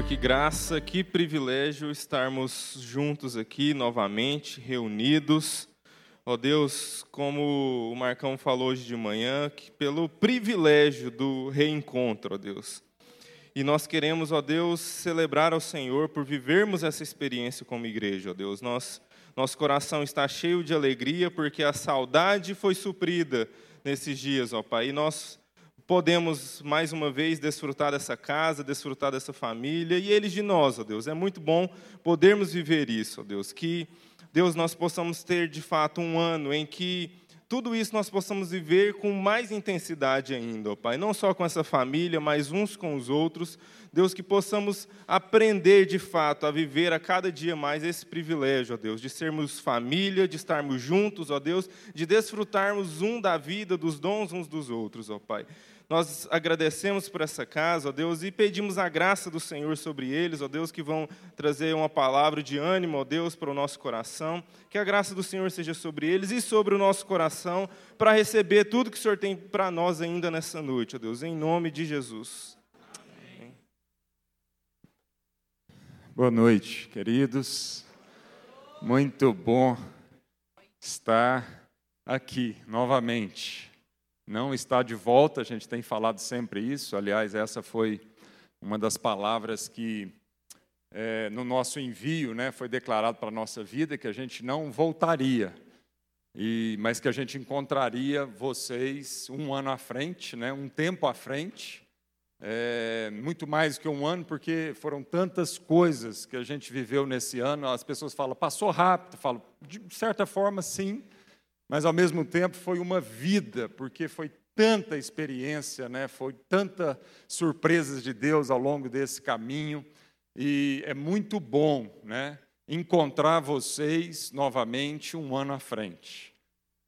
Senhor, que graça, que privilégio estarmos juntos aqui novamente, reunidos. Ó Deus, como o Marcão falou hoje de manhã, que pelo privilégio do reencontro, ó Deus. E nós queremos, ó Deus, celebrar ao Senhor por vivermos essa experiência como igreja, ó Deus. Nós, nosso coração está cheio de alegria porque a saudade foi suprida nesses dias, ó Pai. E nós podemos mais uma vez desfrutar dessa casa, desfrutar dessa família e eles de nós, ó Deus. É muito bom podermos viver isso, ó Deus. Que, Deus, nós possamos ter de fato um ano em que tudo isso nós possamos viver com mais intensidade ainda, ó Pai. Não só com essa família, mas uns com os outros. Deus, que possamos aprender de fato a viver a cada dia mais esse privilégio, ó Deus, de sermos família, de estarmos juntos, ó Deus, de desfrutarmos um da vida, dos dons uns dos outros, ó Pai. Nós agradecemos por essa casa, ó Deus, e pedimos a graça do Senhor sobre eles, ó Deus, que vão trazer uma palavra de ânimo, ó Deus, para o nosso coração. Que a graça do Senhor seja sobre eles e sobre o nosso coração, para receber tudo que o Senhor tem para nós ainda nessa noite, ó Deus, em nome de Jesus. Amém. Boa noite, queridos. Muito bom estar aqui novamente não está de volta, a gente tem falado sempre isso. Aliás, essa foi uma das palavras que é, no nosso envio né, foi declarado para a nossa vida que a gente não voltaria, e, mas que a gente encontraria vocês um ano à frente, né, um tempo à frente, é, muito mais que um ano, porque foram tantas coisas que a gente viveu nesse ano. As pessoas falam, passou rápido. Falo, de certa forma, sim, mas ao mesmo tempo foi uma vida, porque foi tanta experiência, né? foi tanta surpresas de Deus ao longo desse caminho, e é muito bom né? encontrar vocês novamente um ano à frente.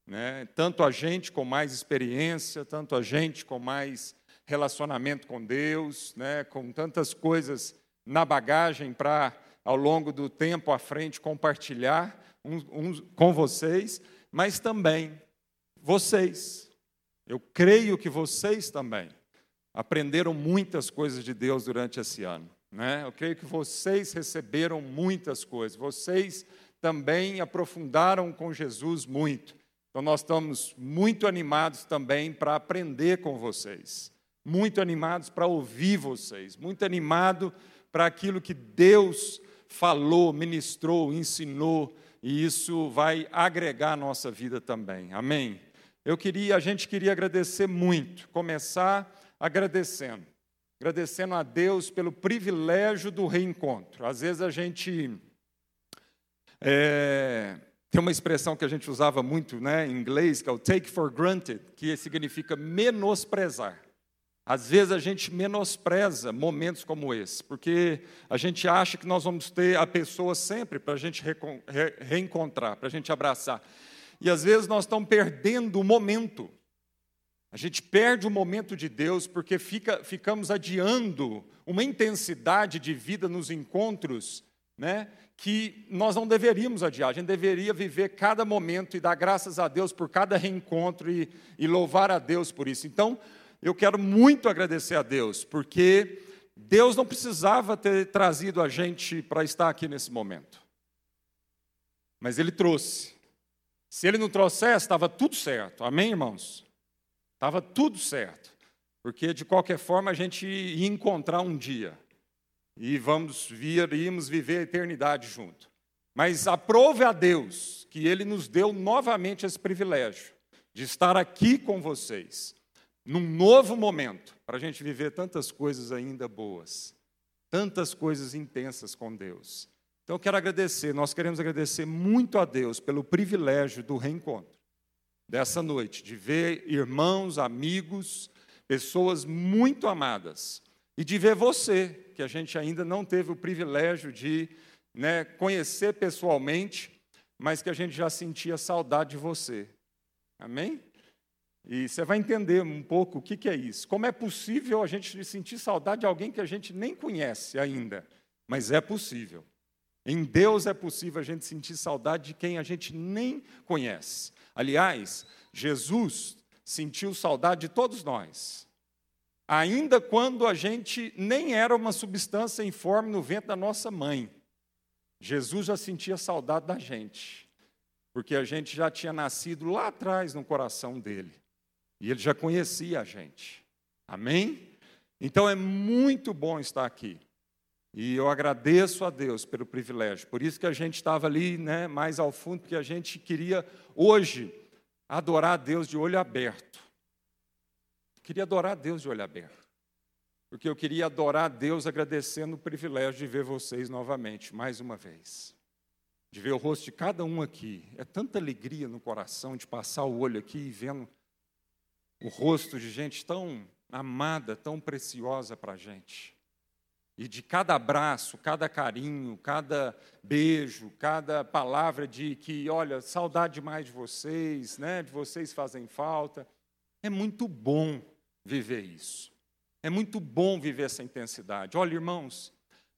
Né? Tanto a gente com mais experiência, tanto a gente com mais relacionamento com Deus, né? com tantas coisas na bagagem para, ao longo do tempo à frente, compartilhar uns, uns, com vocês mas também vocês. Eu creio que vocês também aprenderam muitas coisas de Deus durante esse ano. Né? Eu creio que vocês receberam muitas coisas. Vocês também aprofundaram com Jesus muito. Então, nós estamos muito animados também para aprender com vocês, muito animados para ouvir vocês, muito animado para aquilo que Deus falou, ministrou, ensinou e isso vai agregar a nossa vida também. Amém? Eu queria, a gente queria agradecer muito, começar agradecendo. Agradecendo a Deus pelo privilégio do reencontro. Às vezes a gente é, tem uma expressão que a gente usava muito né, em inglês, que é o take for granted, que significa menosprezar. Às vezes a gente menospreza momentos como esse, porque a gente acha que nós vamos ter a pessoa sempre para a gente reencontrar, para a gente abraçar. E às vezes nós estamos perdendo o momento. A gente perde o momento de Deus porque fica, ficamos adiando uma intensidade de vida nos encontros né, que nós não deveríamos adiar. A gente deveria viver cada momento e dar graças a Deus por cada reencontro e, e louvar a Deus por isso. Então, eu quero muito agradecer a Deus, porque Deus não precisava ter trazido a gente para estar aqui nesse momento. Mas Ele trouxe. Se Ele não trouxesse, estava tudo certo. Amém, irmãos? Estava tudo certo. Porque, de qualquer forma, a gente ia encontrar um dia. E vamos vir, íamos viver a eternidade junto. Mas aprove a Deus que Ele nos deu novamente esse privilégio de estar aqui com vocês num novo momento, para a gente viver tantas coisas ainda boas, tantas coisas intensas com Deus. Então eu quero agradecer, nós queremos agradecer muito a Deus pelo privilégio do reencontro dessa noite, de ver irmãos, amigos, pessoas muito amadas, e de ver você, que a gente ainda não teve o privilégio de né, conhecer pessoalmente, mas que a gente já sentia saudade de você. Amém? E você vai entender um pouco o que, é isso. Como é possível a gente sentir saudade de alguém que a gente nem conhece ainda, mas é possível. Em Deus é possível a gente sentir saudade de quem a gente nem conhece. Aliás, Jesus sentiu saudade de todos nós. ainda quando a gente nem era uma substância informe no ventre da nossa mãe. Jesus já sentia saudade da gente, porque a gente já tinha nascido lá atrás no coração dele, e ele já conhecia a gente. Amém? Então é muito bom estar aqui. E eu agradeço a Deus pelo privilégio. Por isso que a gente estava ali, né, mais ao fundo, porque a gente queria hoje adorar a Deus de olho aberto. Queria adorar a Deus de olho aberto. Porque eu queria adorar a Deus agradecendo o privilégio de ver vocês novamente, mais uma vez. De ver o rosto de cada um aqui. É tanta alegria no coração de passar o olho aqui e vendo o rosto de gente tão amada, tão preciosa para a gente. E de cada abraço, cada carinho, cada beijo, cada palavra de que, olha, saudade demais de vocês, né? De vocês fazem falta. É muito bom viver isso. É muito bom viver essa intensidade. Olha, irmãos,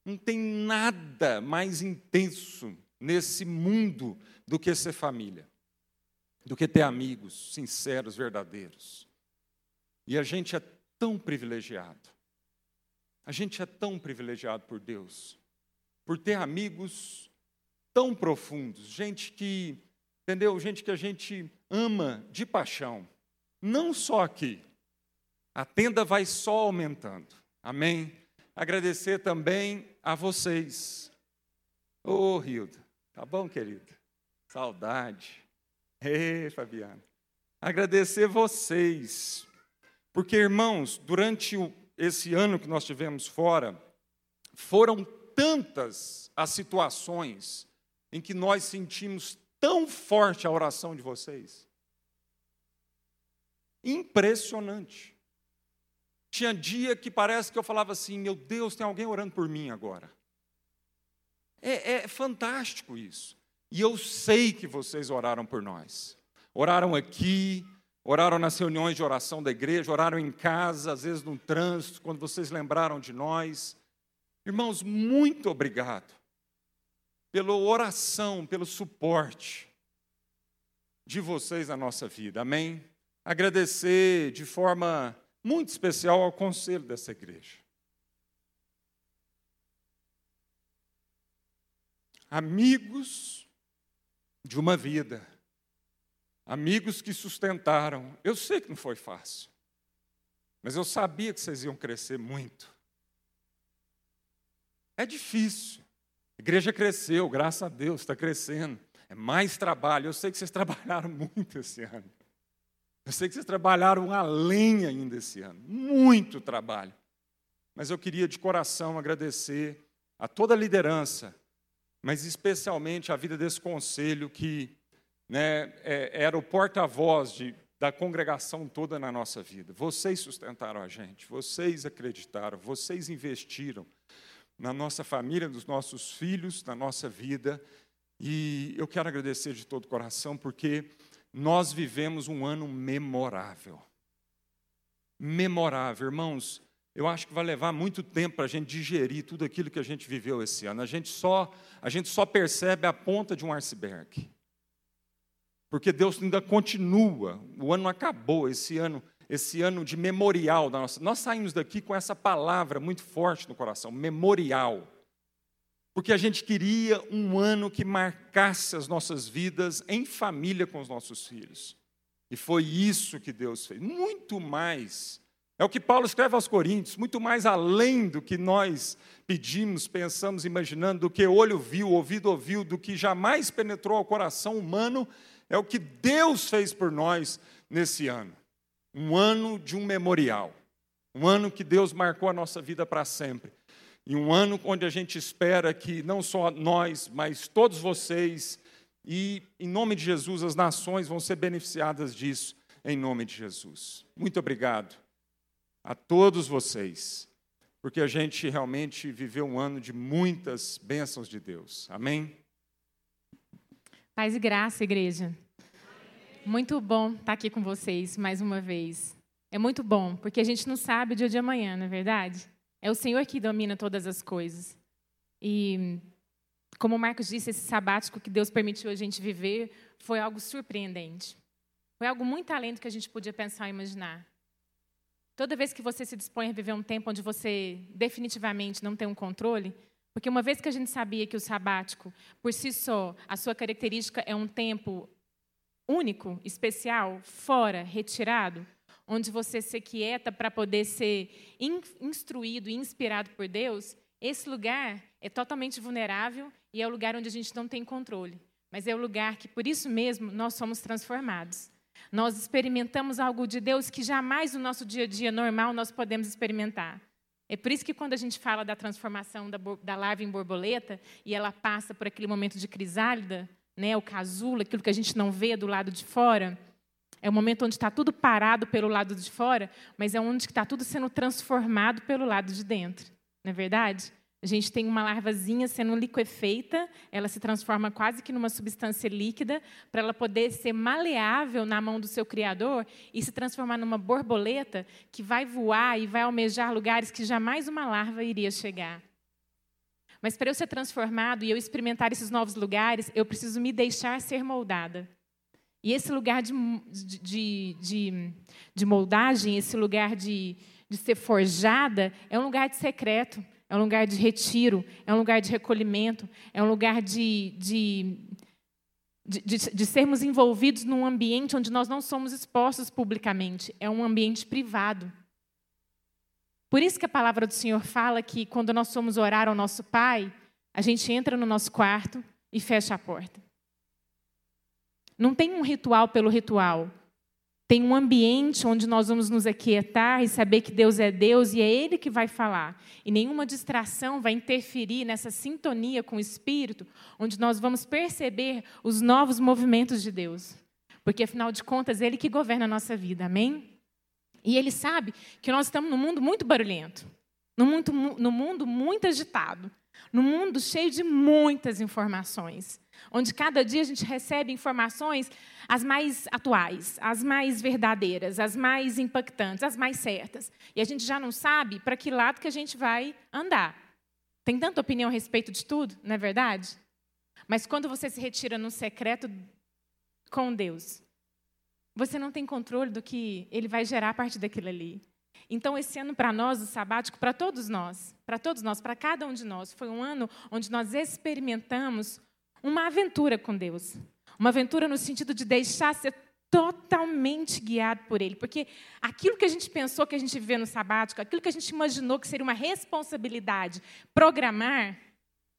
não tem nada mais intenso nesse mundo do que ser família, do que ter amigos sinceros, verdadeiros. E a gente é tão privilegiado. A gente é tão privilegiado por Deus, por ter amigos tão profundos, gente que, entendeu? Gente que a gente ama de paixão, não só aqui. A tenda vai só aumentando. Amém? Agradecer também a vocês. Ô, oh, Hilda, tá bom, querida? Saudade. Ei, Fabiana. Agradecer vocês. Porque, irmãos, durante esse ano que nós tivemos fora, foram tantas as situações em que nós sentimos tão forte a oração de vocês. Impressionante. Tinha dia que parece que eu falava assim: meu Deus, tem alguém orando por mim agora. É, é fantástico isso. E eu sei que vocês oraram por nós. Oraram aqui, Oraram nas reuniões de oração da igreja, oraram em casa, às vezes no trânsito, quando vocês lembraram de nós. Irmãos, muito obrigado pela oração, pelo suporte de vocês na nossa vida. Amém? Agradecer de forma muito especial ao conselho dessa igreja. Amigos de uma vida amigos que sustentaram. Eu sei que não foi fácil, mas eu sabia que vocês iam crescer muito. É difícil. A igreja cresceu, graças a Deus, está crescendo. É mais trabalho. Eu sei que vocês trabalharam muito esse ano. Eu sei que vocês trabalharam além ainda esse ano. Muito trabalho. Mas eu queria de coração agradecer a toda a liderança, mas especialmente a vida desse conselho que né, é, era o porta-voz da congregação toda na nossa vida. Vocês sustentaram a gente, vocês acreditaram, vocês investiram na nossa família, nos nossos filhos, na nossa vida. E eu quero agradecer de todo o coração, porque nós vivemos um ano memorável. Memorável, irmãos. Eu acho que vai levar muito tempo para a gente digerir tudo aquilo que a gente viveu esse ano. A gente só, a gente só percebe a ponta de um iceberg. Porque Deus ainda continua. O ano acabou, esse ano, esse ano de memorial da nossa. Nós saímos daqui com essa palavra muito forte no coração, memorial. Porque a gente queria um ano que marcasse as nossas vidas em família com os nossos filhos. E foi isso que Deus fez. Muito mais. É o que Paulo escreve aos Coríntios, muito mais além do que nós pedimos, pensamos, imaginando, do que olho viu, ouvido ouviu, do que jamais penetrou ao coração humano, é o que Deus fez por nós nesse ano. Um ano de um memorial. Um ano que Deus marcou a nossa vida para sempre. E um ano onde a gente espera que não só nós, mas todos vocês, e em nome de Jesus, as nações vão ser beneficiadas disso, em nome de Jesus. Muito obrigado a todos vocês, porque a gente realmente viveu um ano de muitas bênçãos de Deus. Amém? Paz e graça, igreja. Muito bom estar aqui com vocês mais uma vez. É muito bom, porque a gente não sabe o dia de amanhã, não é verdade? É o Senhor que domina todas as coisas. E, como o Marcos disse, esse sabático que Deus permitiu a gente viver foi algo surpreendente. Foi algo muito além do que a gente podia pensar e imaginar. Toda vez que você se dispõe a viver um tempo onde você definitivamente não tem um controle, porque uma vez que a gente sabia que o sabático, por si só, a sua característica é um tempo único, especial, fora, retirado, onde você se quieta para poder ser instruído e inspirado por Deus, esse lugar é totalmente vulnerável e é o lugar onde a gente não tem controle. Mas é o lugar que, por isso mesmo, nós somos transformados. Nós experimentamos algo de Deus que jamais no nosso dia a dia normal nós podemos experimentar. É por isso que quando a gente fala da transformação da, da larva em borboleta e ela passa por aquele momento de crisálida, né, o casulo, aquilo que a gente não vê do lado de fora, é o momento onde está tudo parado pelo lado de fora, mas é onde está tudo sendo transformado pelo lado de dentro. Não é verdade? A gente tem uma larvazinha sendo liquefeita, ela se transforma quase que numa substância líquida, para ela poder ser maleável na mão do seu criador e se transformar numa borboleta que vai voar e vai almejar lugares que jamais uma larva iria chegar. Mas para eu ser transformado e eu experimentar esses novos lugares, eu preciso me deixar ser moldada. E esse lugar de, de, de, de moldagem, esse lugar de, de ser forjada, é um lugar de secreto, é um lugar de retiro, é um lugar de recolhimento, é um lugar de, de, de, de, sermos envolvidos num ambiente onde nós não somos expostos publicamente, é um ambiente privado. Por isso que a palavra do Senhor fala que quando nós somos orar ao nosso Pai, a gente entra no nosso quarto e fecha a porta. Não tem um ritual pelo ritual. Tem um ambiente onde nós vamos nos aquietar e saber que Deus é Deus e é Ele que vai falar. E nenhuma distração vai interferir nessa sintonia com o Espírito, onde nós vamos perceber os novos movimentos de Deus. Porque, afinal de contas, é Ele que governa a nossa vida, amém? E Ele sabe que nós estamos num mundo muito barulhento, num mundo, num mundo muito agitado, num mundo cheio de muitas informações onde cada dia a gente recebe informações as mais atuais, as mais verdadeiras, as mais impactantes, as mais certas. E a gente já não sabe para que lado que a gente vai andar. Tem tanta opinião a respeito de tudo, não é verdade? Mas quando você se retira no secreto com Deus, você não tem controle do que ele vai gerar a partir daquilo ali. Então, esse ano para nós, o sabático, para todos nós, para todos nós, para cada um de nós, foi um ano onde nós experimentamos uma aventura com Deus. Uma aventura no sentido de deixar ser totalmente guiado por Ele. Porque aquilo que a gente pensou que a gente vê no sabático, aquilo que a gente imaginou que seria uma responsabilidade, programar,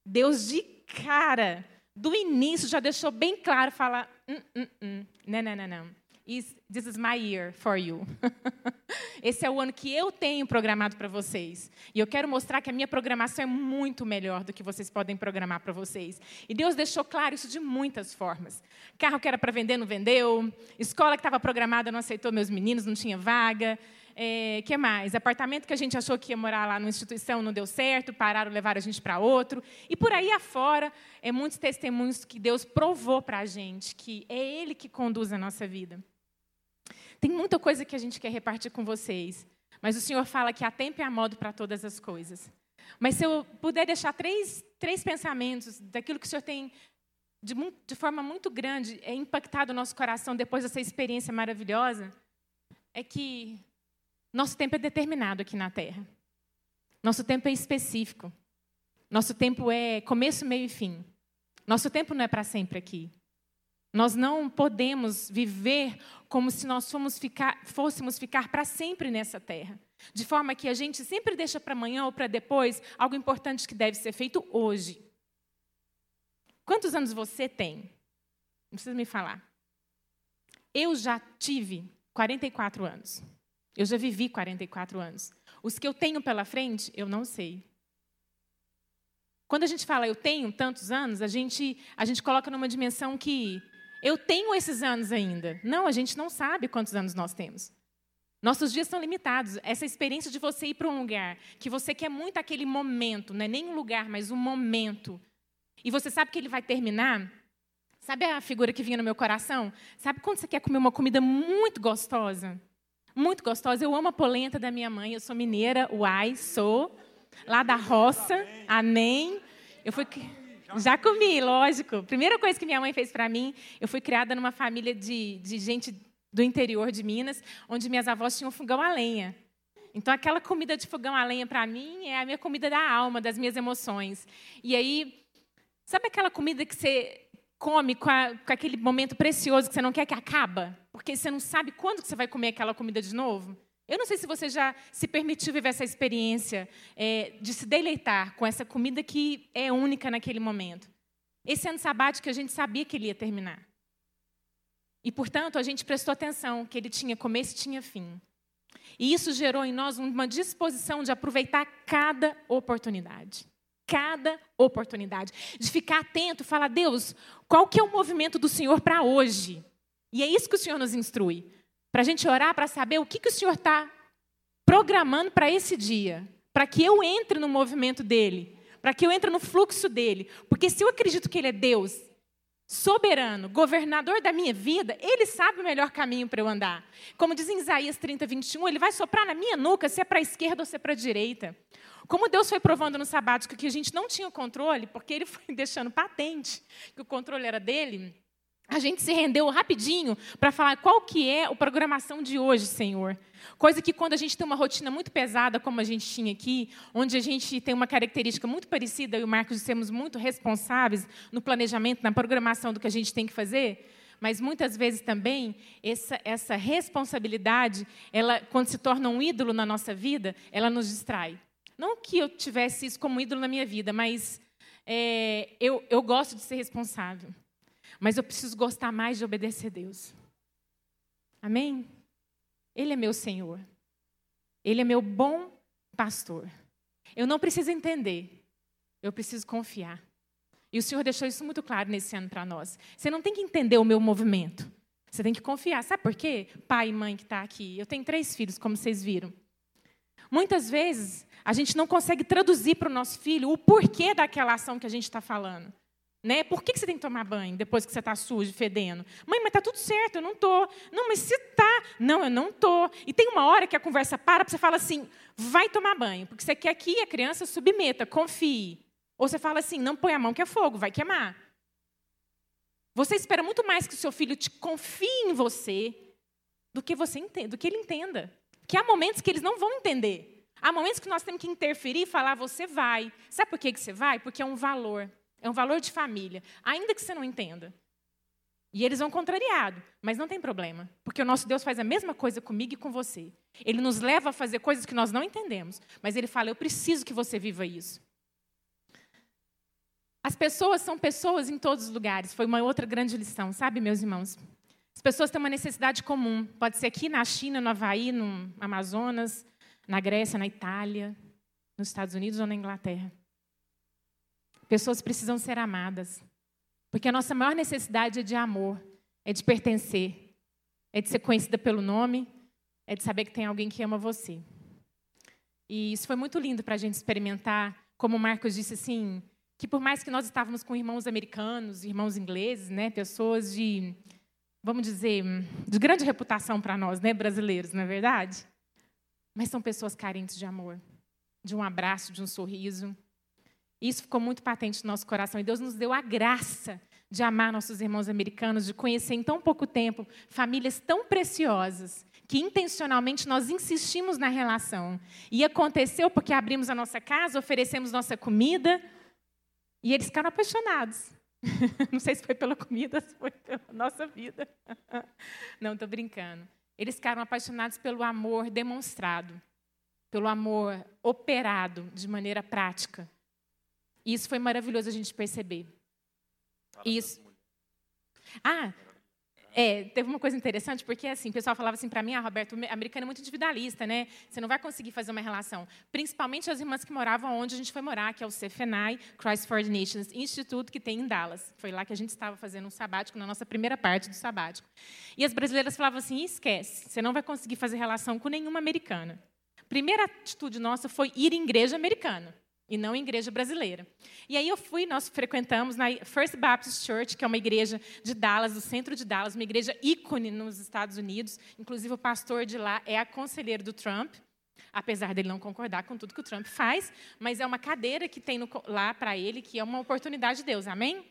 Deus de cara, do início, já deixou bem claro, fala, hum, hum, hum. não, não, não, não is, this is my year for you. Esse é o ano que eu tenho programado para vocês. E eu quero mostrar que a minha programação é muito melhor do que vocês podem programar para vocês. E Deus deixou claro isso de muitas formas. Carro que era para vender não vendeu. Escola que estava programada não aceitou meus meninos, não tinha vaga. É, que mais? Apartamento que a gente achou que ia morar lá numa instituição não deu certo, pararam, levaram a gente para outro. E por aí afora, é muitos testemunhos que Deus provou para a gente, que é Ele que conduz a nossa vida. Tem muita coisa que a gente quer repartir com vocês, mas o Senhor fala que há tempo e há modo para todas as coisas. Mas se eu puder deixar três, três pensamentos daquilo que o Senhor tem, de, de forma muito grande, é impactado o nosso coração depois dessa experiência maravilhosa, é que nosso tempo é determinado aqui na Terra. Nosso tempo é específico. Nosso tempo é começo, meio e fim. Nosso tempo não é para sempre aqui. Nós não podemos viver como se nós ficar, fôssemos ficar para sempre nessa terra. De forma que a gente sempre deixa para amanhã ou para depois algo importante que deve ser feito hoje. Quantos anos você tem? Não precisa me falar. Eu já tive 44 anos. Eu já vivi 44 anos. Os que eu tenho pela frente, eu não sei. Quando a gente fala eu tenho tantos anos, a gente, a gente coloca numa dimensão que eu tenho esses anos ainda. Não, a gente não sabe quantos anos nós temos. Nossos dias são limitados. Essa experiência de você ir para um lugar que você quer muito aquele momento, não é nem um lugar, mas um momento, e você sabe que ele vai terminar. Sabe a figura que vinha no meu coração? Sabe quando você quer comer uma comida muito gostosa? Muito gostosa. Eu amo a polenta da minha mãe. Eu sou mineira, uai, sou. Lá da roça. Amém. Eu fui. Já comi, lógico. Primeira coisa que minha mãe fez para mim, eu fui criada numa família de, de gente do interior de Minas, onde minhas avós tinham fogão a lenha. Então, aquela comida de fogão a lenha, para mim, é a minha comida da alma, das minhas emoções. E aí, sabe aquela comida que você come com, a, com, aquele momento precioso que você não quer que acaba? Porque você não sabe quando você vai comer aquela comida de novo? Eu não sei se você já se permitiu viver essa experiência é, de se deleitar com essa comida que é única naquele momento. Esse ano sabático a gente sabia que ele ia terminar. E, portanto, a gente prestou atenção que ele tinha começo e tinha fim. E isso gerou em nós uma disposição de aproveitar cada oportunidade. Cada oportunidade. De ficar atento, falar, Deus, qual que é o movimento do Senhor para hoje? E é isso que o Senhor nos instrui. Para a gente orar, para saber o que, que o Senhor está programando para esse dia. Para que eu entre no movimento dele. Para que eu entre no fluxo dele. Porque se eu acredito que ele é Deus, soberano, governador da minha vida, ele sabe o melhor caminho para eu andar. Como diz em Isaías 30, 21, ele vai soprar na minha nuca se é para a esquerda ou se é para a direita. Como Deus foi provando no sabático que a gente não tinha controle, porque ele foi deixando patente que o controle era dele, a gente se rendeu rapidinho para falar qual que é a programação de hoje, Senhor. Coisa que quando a gente tem uma rotina muito pesada, como a gente tinha aqui, onde a gente tem uma característica muito parecida, eu e o Marcos de sermos muito responsáveis no planejamento, na programação do que a gente tem que fazer, mas muitas vezes também essa, essa responsabilidade, ela, quando se torna um ídolo na nossa vida, ela nos distrai. Não que eu tivesse isso como ídolo na minha vida, mas é, eu, eu gosto de ser responsável. Mas eu preciso gostar mais de obedecer a Deus. Amém? Ele é meu Senhor. Ele é meu bom pastor. Eu não preciso entender, eu preciso confiar. E o Senhor deixou isso muito claro nesse ano para nós. Você não tem que entender o meu movimento. Você tem que confiar. Sabe por quê? Pai e mãe que está aqui. Eu tenho três filhos, como vocês viram. Muitas vezes, a gente não consegue traduzir para o nosso filho o porquê daquela ação que a gente está falando. Né? Por que você tem que tomar banho depois que você está sujo, fedendo? Mãe, mas está tudo certo, eu não estou. Não, mas se está. Não, eu não estou. E tem uma hora que a conversa para, você fala assim, vai tomar banho, porque você quer que a criança submeta, confie. Ou você fala assim, não põe a mão que é fogo, vai queimar. Você espera muito mais que o seu filho te confie em você do que você entenda, do que ele entenda. Que há momentos que eles não vão entender. Há momentos que nós temos que interferir e falar, você vai. Sabe por que você vai? Porque é um valor. É um valor de família, ainda que você não entenda. E eles vão contrariado, mas não tem problema, porque o nosso Deus faz a mesma coisa comigo e com você. Ele nos leva a fazer coisas que nós não entendemos, mas ele fala: "Eu preciso que você viva isso". As pessoas são pessoas em todos os lugares. Foi uma outra grande lição, sabe, meus irmãos? As pessoas têm uma necessidade comum. Pode ser aqui na China, no Havaí, no Amazonas, na Grécia, na Itália, nos Estados Unidos ou na Inglaterra. Pessoas precisam ser amadas. Porque a nossa maior necessidade é de amor, é de pertencer, é de ser conhecida pelo nome, é de saber que tem alguém que ama você. E isso foi muito lindo para a gente experimentar, como o Marcos disse assim, que por mais que nós estávamos com irmãos americanos, irmãos ingleses, né, pessoas de, vamos dizer, de grande reputação para nós, né, brasileiros, não é verdade? Mas são pessoas carentes de amor, de um abraço, de um sorriso, isso ficou muito patente no nosso coração. E Deus nos deu a graça de amar nossos irmãos americanos, de conhecer em tão pouco tempo famílias tão preciosas, que intencionalmente nós insistimos na relação. E aconteceu porque abrimos a nossa casa, oferecemos nossa comida, e eles ficaram apaixonados. Não sei se foi pela comida, se foi pela nossa vida. Não, estou brincando. Eles ficaram apaixonados pelo amor demonstrado, pelo amor operado de maneira prática e isso foi maravilhoso a gente perceber. Isso. Ah, é, teve uma coisa interessante, porque assim, o pessoal falava assim para mim, ah, Roberto, o americano é muito individualista, né? Você não vai conseguir fazer uma relação. Principalmente as irmãs que moravam onde a gente foi morar, que é o CFNI, Christ for the Nations Institute, que tem em Dallas. Foi lá que a gente estava fazendo um sabático, na nossa primeira parte do sabático. E as brasileiras falavam assim, esquece, você não vai conseguir fazer relação com nenhuma americana. Primeira atitude nossa foi ir em igreja americana e não em igreja brasileira. E aí eu fui, nós frequentamos na First Baptist Church, que é uma igreja de Dallas, do centro de Dallas, uma igreja ícone nos Estados Unidos. Inclusive o pastor de lá é a conselheiro do Trump, apesar dele não concordar com tudo que o Trump faz, mas é uma cadeira que tem no, lá para ele, que é uma oportunidade de Deus, amém?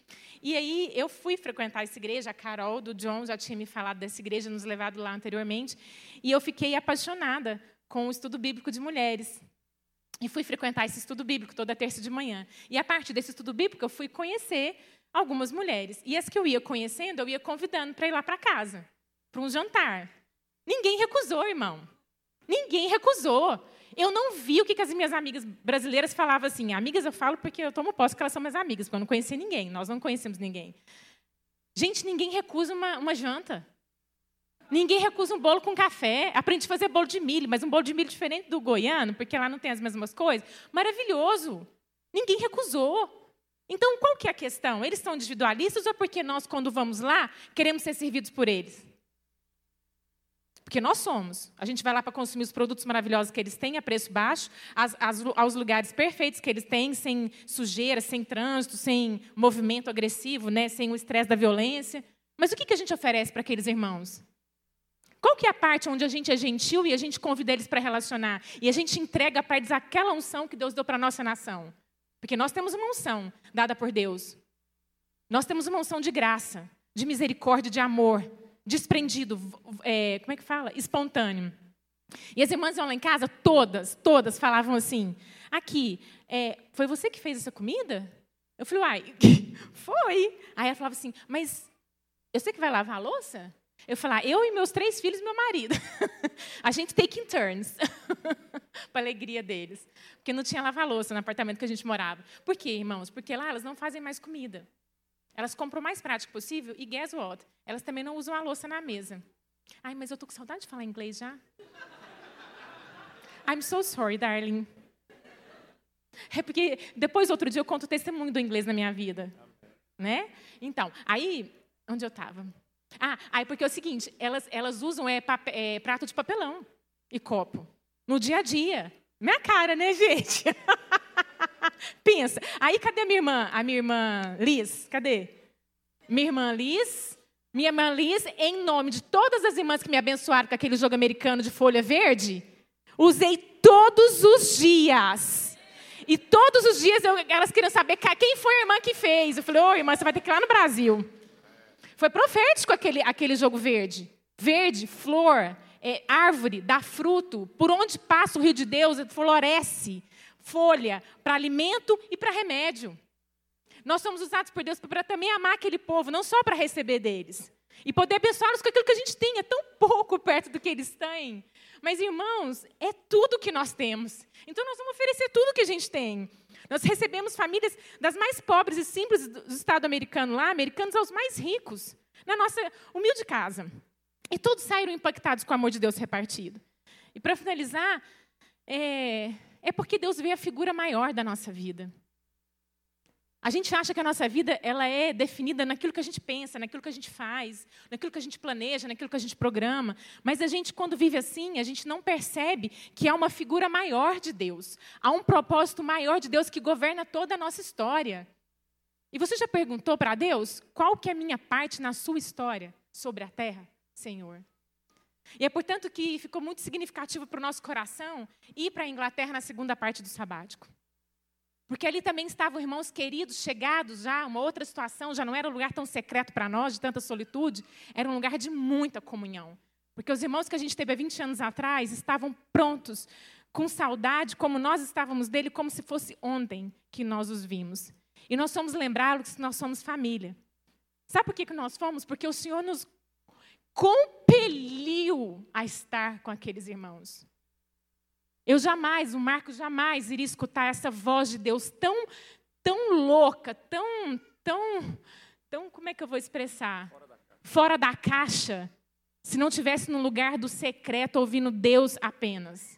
E aí eu fui frequentar essa igreja, a Carol do John já tinha me falado dessa igreja, nos levado lá anteriormente, e eu fiquei apaixonada com o estudo bíblico de mulheres. E fui frequentar esse estudo bíblico toda terça de manhã. E a partir desse estudo bíblico, eu fui conhecer algumas mulheres. E as que eu ia conhecendo, eu ia convidando para ir lá para casa, para um jantar. Ninguém recusou, irmão. Ninguém recusou. Eu não vi o que, as minhas amigas brasileiras falavam assim. Amigas eu falo porque eu tomo posse que elas são minhas amigas, porque eu não conhecia ninguém. Nós não conhecemos ninguém. Gente, ninguém recusa uma, uma janta. Ninguém recusa um bolo com café. Aprendi a fazer bolo de milho, mas um bolo de milho diferente do goiano, porque lá não tem as mesmas coisas. Maravilhoso. Ninguém recusou. Então, qual que é a questão? Eles são individualistas ou porque nós, quando vamos lá, queremos ser servidos por eles? Porque nós somos. A gente vai lá para consumir os produtos maravilhosos que eles têm a preço baixo, as, as, aos lugares perfeitos que eles têm, sem sujeira, sem trânsito, sem movimento agressivo, né, sem o estresse da violência. Mas o que, que a gente oferece para aqueles irmãos? Qual que é a parte onde a gente é gentil e a gente convida eles para relacionar? E a gente entrega para eles aquela unção que Deus deu para a nossa nação? Porque nós temos uma unção dada por Deus. Nós temos uma unção de graça, de misericórdia, de amor, desprendido, é, como é que fala? Espontâneo. E as irmãs iam lá em casa, todas, todas falavam assim: aqui, é, foi você que fez essa comida? Eu falei, uai, foi. Aí ela falava assim, mas eu sei que vai lavar a louça? Eu falei, ah, eu e meus três filhos e meu marido. a gente take turns. para alegria deles. Porque não tinha lava-louça no apartamento que a gente morava. Por quê, irmãos? Porque lá elas não fazem mais comida. Elas compram o mais prático possível e guess what? Elas também não usam a louça na mesa. Ai, mas eu tô com saudade de falar inglês já. I'm so sorry, darling. É porque depois, outro dia, eu conto o testemunho do inglês na minha vida. Né? Então, aí, onde eu estava? Ah, aí porque é o seguinte, elas, elas usam é, é, prato de papelão e copo no dia a dia. Minha cara, né, gente? Pensa. Aí, cadê a minha irmã? A minha irmã Liz? Cadê? Minha irmã Liz. Minha irmã Liz, em nome de todas as irmãs que me abençoaram com aquele jogo americano de folha verde, usei todos os dias. E todos os dias eu, elas queriam saber quem foi a irmã que fez. Eu falei, ô irmã, você vai ter que ir lá no Brasil. Foi profético aquele, aquele jogo verde. Verde, flor, é, árvore, dá fruto. Por onde passa o rio de Deus, floresce. Folha, para alimento e para remédio. Nós somos usados por Deus para também amar aquele povo, não só para receber deles. E poder abençá-los com aquilo que a gente tem. É tão pouco perto do que eles têm. Mas, irmãos, é tudo que nós temos. Então, nós vamos oferecer tudo que a gente tem. Nós recebemos famílias das mais pobres e simples do Estado americano lá, americanos aos mais ricos, na nossa humilde casa. E todos saíram impactados com o amor de Deus repartido. E para finalizar, é, é porque Deus vê a figura maior da nossa vida. A gente acha que a nossa vida ela é definida naquilo que a gente pensa, naquilo que a gente faz, naquilo que a gente planeja, naquilo que a gente programa. Mas a gente, quando vive assim, a gente não percebe que há uma figura maior de Deus. Há um propósito maior de Deus que governa toda a nossa história. E você já perguntou para Deus qual que é a minha parte na sua história sobre a terra, Senhor? E é portanto que ficou muito significativo para o nosso coração ir para a Inglaterra na segunda parte do sabático. Porque ali também estavam irmãos queridos, chegados já, uma outra situação, já não era um lugar tão secreto para nós, de tanta solitude, era um lugar de muita comunhão. Porque os irmãos que a gente teve há 20 anos atrás estavam prontos, com saudade, como nós estávamos dele, como se fosse ontem que nós os vimos. E nós somos lembrá-los que nós somos família. Sabe por que, que nós fomos? Porque o Senhor nos compeliu a estar com aqueles irmãos. Eu jamais, o Marcos jamais iria escutar essa voz de Deus tão, tão louca, tão, tão, tão, como é que eu vou expressar? Fora da, Fora da caixa, se não tivesse no lugar do secreto ouvindo Deus apenas.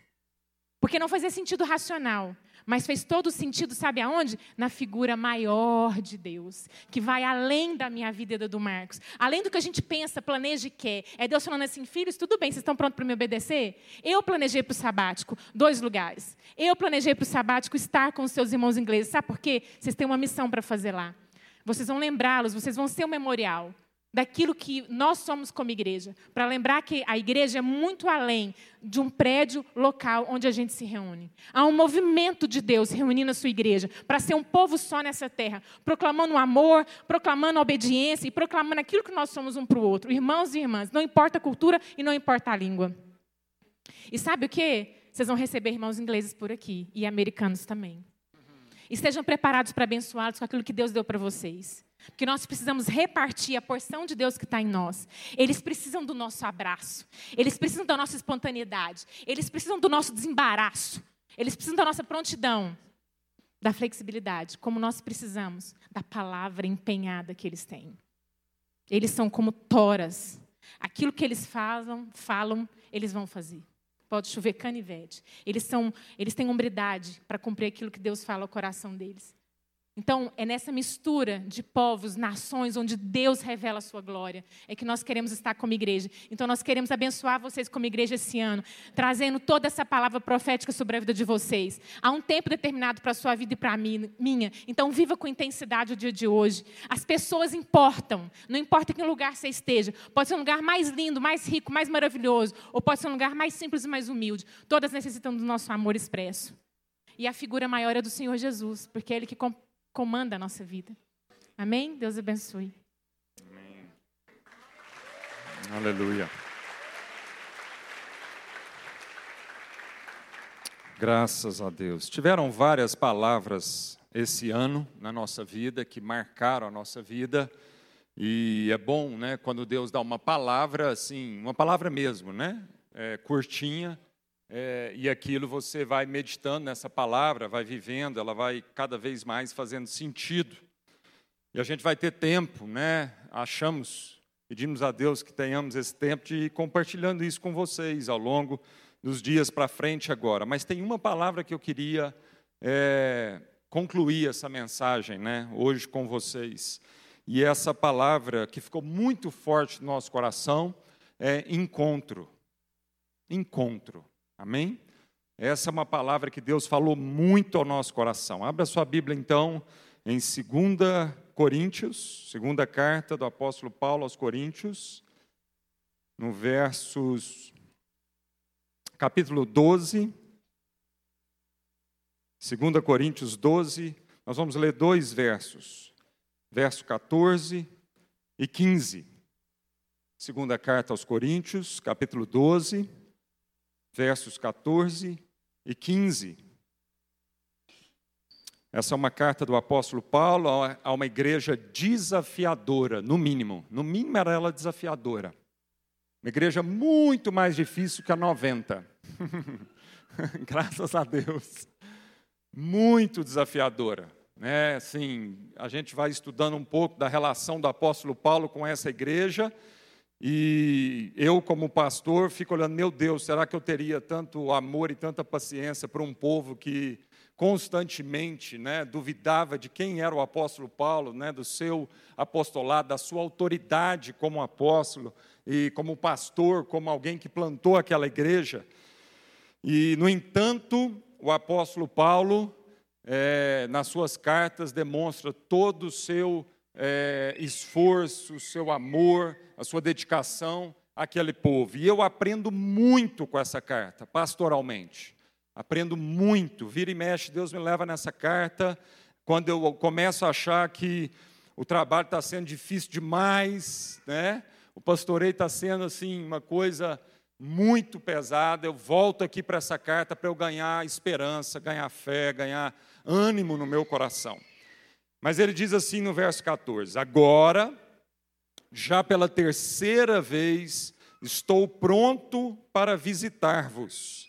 Porque não fazia sentido racional. Mas fez todo sentido, sabe aonde? Na figura maior de Deus, que vai além da minha vida e da do Marcos. Além do que a gente pensa, planeja e quer. É Deus falando assim, filhos, tudo bem, vocês estão prontos para me obedecer? Eu planejei para o sabático dois lugares. Eu planejei para o sabático estar com os seus irmãos ingleses. Sabe por quê? Vocês têm uma missão para fazer lá. Vocês vão lembrá-los, vocês vão ser um memorial daquilo que nós somos como igreja, para lembrar que a igreja é muito além de um prédio local onde a gente se reúne. Há um movimento de Deus reunindo a sua igreja para ser um povo só nessa terra, proclamando o amor, proclamando a obediência e proclamando aquilo que nós somos um para o outro. Irmãos e irmãs, não importa a cultura e não importa a língua. E sabe o que? Vocês vão receber irmãos ingleses por aqui e americanos também. Estejam preparados para abençoá-los com aquilo que Deus deu para vocês. Porque nós precisamos repartir a porção de Deus que está em nós. Eles precisam do nosso abraço. Eles precisam da nossa espontaneidade. Eles precisam do nosso desembaraço. Eles precisam da nossa prontidão, da flexibilidade, como nós precisamos da palavra empenhada que eles têm. Eles são como toras. Aquilo que eles falam, falam, eles vão fazer. Pode chover canivete. Eles são, eles têm hombridade para cumprir aquilo que Deus fala ao coração deles. Então, é nessa mistura de povos, nações, onde Deus revela a sua glória, é que nós queremos estar como igreja. Então, nós queremos abençoar vocês como igreja esse ano, trazendo toda essa palavra profética sobre a vida de vocês. Há um tempo determinado para a sua vida e para a minha. Então, viva com intensidade o dia de hoje. As pessoas importam, não importa que lugar você esteja. Pode ser um lugar mais lindo, mais rico, mais maravilhoso, ou pode ser um lugar mais simples e mais humilde. Todas necessitam do nosso amor expresso. E a figura maior é do Senhor Jesus, porque é Ele que comanda a nossa vida. Amém? Deus abençoe. Amém. Aleluia. Graças a Deus. Tiveram várias palavras esse ano na nossa vida que marcaram a nossa vida. E é bom, né, quando Deus dá uma palavra assim, uma palavra mesmo, né, é, curtinha, é, e aquilo você vai meditando nessa palavra, vai vivendo, ela vai cada vez mais fazendo sentido. E a gente vai ter tempo, né? Achamos, pedimos a Deus que tenhamos esse tempo de ir compartilhando isso com vocês ao longo dos dias para frente agora. Mas tem uma palavra que eu queria é, concluir essa mensagem, né? Hoje com vocês. E essa palavra que ficou muito forte no nosso coração é encontro. Encontro. Amém? Essa é uma palavra que Deus falou muito ao nosso coração. Abra sua Bíblia então em 2 Coríntios, segunda carta do apóstolo Paulo aos Coríntios, no versos capítulo 12, 2 Coríntios 12, nós vamos ler dois versos, verso 14 e 15. Segunda carta aos Coríntios, capítulo 12, versos 14 e 15. Essa é uma carta do apóstolo Paulo a uma igreja desafiadora, no mínimo. No mínimo era ela desafiadora. Uma igreja muito mais difícil que a 90. Graças a Deus. Muito desafiadora. Né? Assim, a gente vai estudando um pouco da relação do apóstolo Paulo com essa igreja e eu, como pastor, fico olhando, meu Deus, será que eu teria tanto amor e tanta paciência para um povo que constantemente né, duvidava de quem era o apóstolo Paulo, né, do seu apostolado, da sua autoridade como apóstolo e como pastor, como alguém que plantou aquela igreja. E, no entanto, o apóstolo Paulo, é, nas suas cartas, demonstra todo o seu é, esforço, o seu amor, a sua dedicação àquele povo. E eu aprendo muito com essa carta, pastoralmente. Aprendo muito. Vira e mexe, Deus me leva nessa carta. Quando eu começo a achar que o trabalho está sendo difícil demais, né? o pastoreio está sendo assim uma coisa muito pesada, eu volto aqui para essa carta para eu ganhar esperança, ganhar fé, ganhar ânimo no meu coração. Mas ele diz assim no verso 14: Agora, já pela terceira vez, estou pronto para visitar-vos,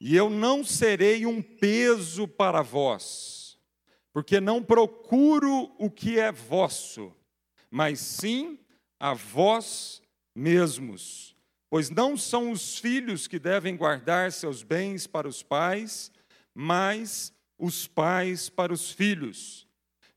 e eu não serei um peso para vós, porque não procuro o que é vosso, mas sim a vós mesmos. Pois não são os filhos que devem guardar seus bens para os pais, mas os pais para os filhos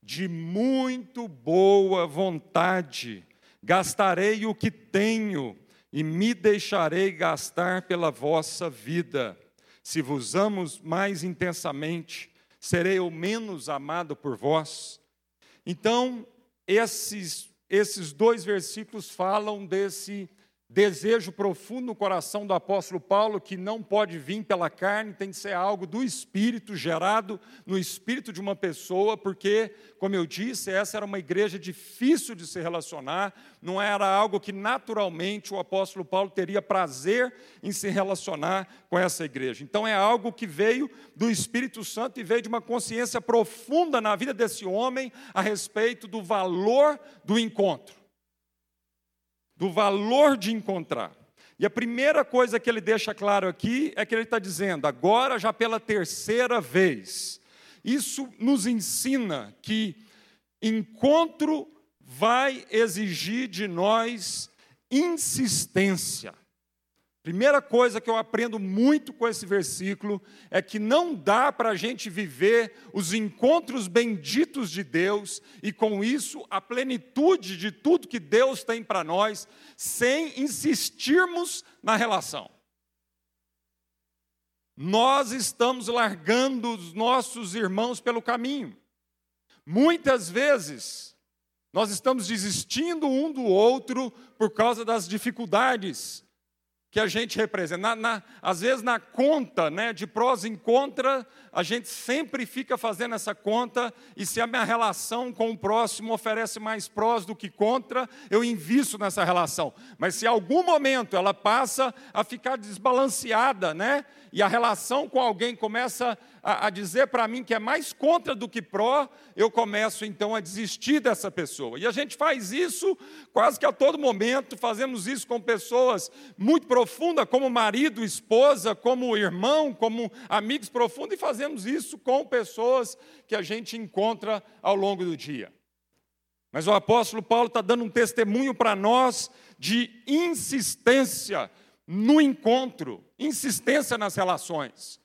de muito boa vontade, gastarei o que tenho e me deixarei gastar pela vossa vida. Se vos amo mais intensamente, serei o menos amado por vós. Então, esses, esses dois versículos falam desse desejo profundo no coração do apóstolo Paulo que não pode vir pela carne, tem que ser algo do espírito, gerado no espírito de uma pessoa, porque, como eu disse, essa era uma igreja difícil de se relacionar, não era algo que naturalmente o apóstolo Paulo teria prazer em se relacionar com essa igreja. Então é algo que veio do Espírito Santo e veio de uma consciência profunda na vida desse homem a respeito do valor do encontro do valor de encontrar. E a primeira coisa que ele deixa claro aqui é que ele está dizendo, agora já pela terceira vez. Isso nos ensina que encontro vai exigir de nós insistência. Primeira coisa que eu aprendo muito com esse versículo é que não dá para a gente viver os encontros benditos de Deus e, com isso, a plenitude de tudo que Deus tem para nós, sem insistirmos na relação. Nós estamos largando os nossos irmãos pelo caminho. Muitas vezes, nós estamos desistindo um do outro por causa das dificuldades que a gente representa. Na, na, às vezes, na conta né, de prós e contra, a gente sempre fica fazendo essa conta, e se a minha relação com o próximo oferece mais prós do que contra, eu invisto nessa relação. Mas se em algum momento ela passa a ficar desbalanceada, né, e a relação com alguém começa a, a dizer para mim que é mais contra do que pró, eu começo então a desistir dessa pessoa. E a gente faz isso quase que a todo momento, fazemos isso com pessoas muito profundas, como marido, esposa, como irmão, como amigos profundos, e fazemos isso com pessoas que a gente encontra ao longo do dia. Mas o apóstolo Paulo está dando um testemunho para nós de insistência no encontro, insistência nas relações.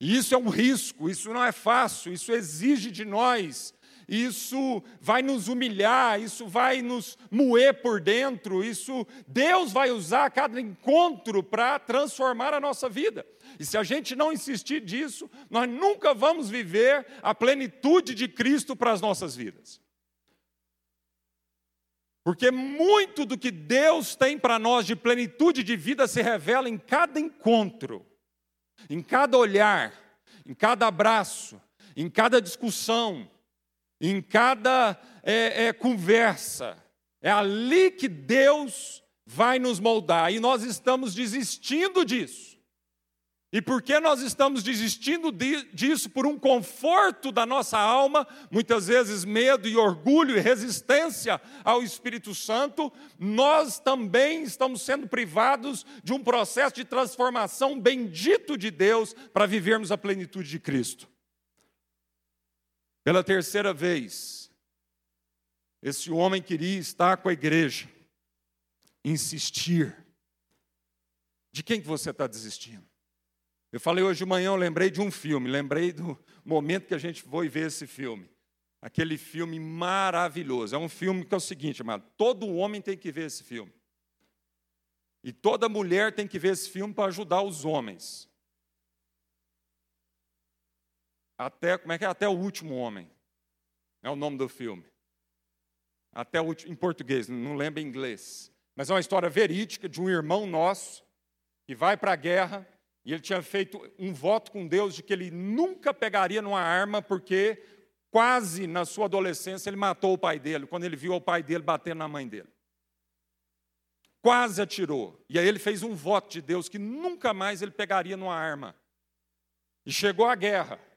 E isso é um risco, isso não é fácil, isso exige de nós, isso vai nos humilhar, isso vai nos moer por dentro, isso Deus vai usar cada encontro para transformar a nossa vida. E se a gente não insistir disso, nós nunca vamos viver a plenitude de Cristo para as nossas vidas. Porque muito do que Deus tem para nós de plenitude de vida se revela em cada encontro em cada olhar, em cada abraço, em cada discussão, em cada é, é, conversa. É ali que Deus vai nos moldar e nós estamos desistindo disso. E porque nós estamos desistindo disso por um conforto da nossa alma, muitas vezes medo e orgulho e resistência ao Espírito Santo, nós também estamos sendo privados de um processo de transformação bendito de Deus para vivermos a plenitude de Cristo. Pela terceira vez, esse homem queria estar com a igreja, insistir. De quem que você está desistindo? Eu falei hoje de manhã, eu lembrei de um filme, lembrei do momento que a gente foi ver esse filme. Aquele filme maravilhoso. É um filme que é o seguinte, amado, todo homem tem que ver esse filme. E toda mulher tem que ver esse filme para ajudar os homens. Até, como é que é? Até o último homem. É o nome do filme. Até o último, em português, não lembro em inglês. Mas é uma história verídica de um irmão nosso que vai para a guerra e ele tinha feito um voto com Deus de que ele nunca pegaria numa arma, porque quase na sua adolescência ele matou o pai dele, quando ele viu o pai dele batendo na mãe dele. Quase atirou. E aí ele fez um voto de Deus que nunca mais ele pegaria numa arma. E chegou a guerra.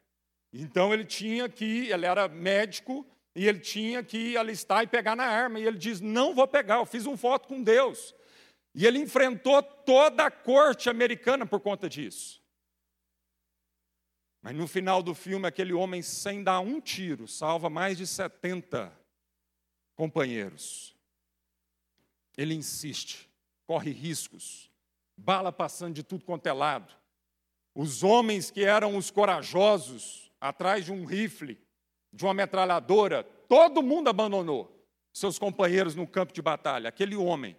Então ele tinha que, ele era médico, e ele tinha que alistar e pegar na arma. E ele diz: Não vou pegar, eu fiz um voto com Deus. E ele enfrentou toda a corte americana por conta disso. Mas no final do filme, aquele homem, sem dar um tiro, salva mais de 70 companheiros. Ele insiste, corre riscos, bala passando de tudo quanto é lado. Os homens que eram os corajosos, atrás de um rifle, de uma metralhadora, todo mundo abandonou seus companheiros no campo de batalha. Aquele homem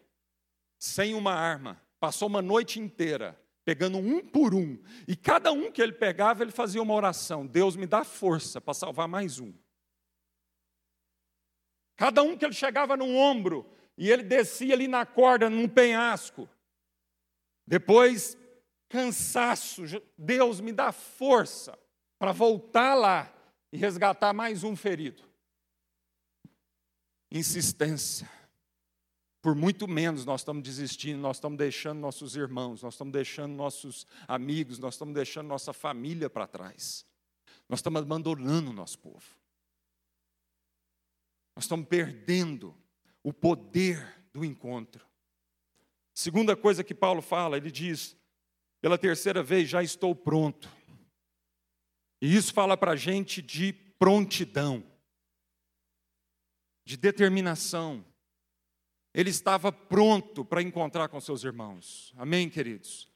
sem uma arma, passou uma noite inteira pegando um por um, e cada um que ele pegava, ele fazia uma oração: Deus me dá força para salvar mais um. Cada um que ele chegava no ombro, e ele descia ali na corda, num penhasco. Depois, cansaço, Deus me dá força para voltar lá e resgatar mais um ferido. Insistência. Por muito menos nós estamos desistindo, nós estamos deixando nossos irmãos, nós estamos deixando nossos amigos, nós estamos deixando nossa família para trás. Nós estamos abandonando o nosso povo. Nós estamos perdendo o poder do encontro. Segunda coisa que Paulo fala, ele diz: pela terceira vez já estou pronto. E isso fala para a gente de prontidão, de determinação. Ele estava pronto para encontrar com seus irmãos. Amém, queridos?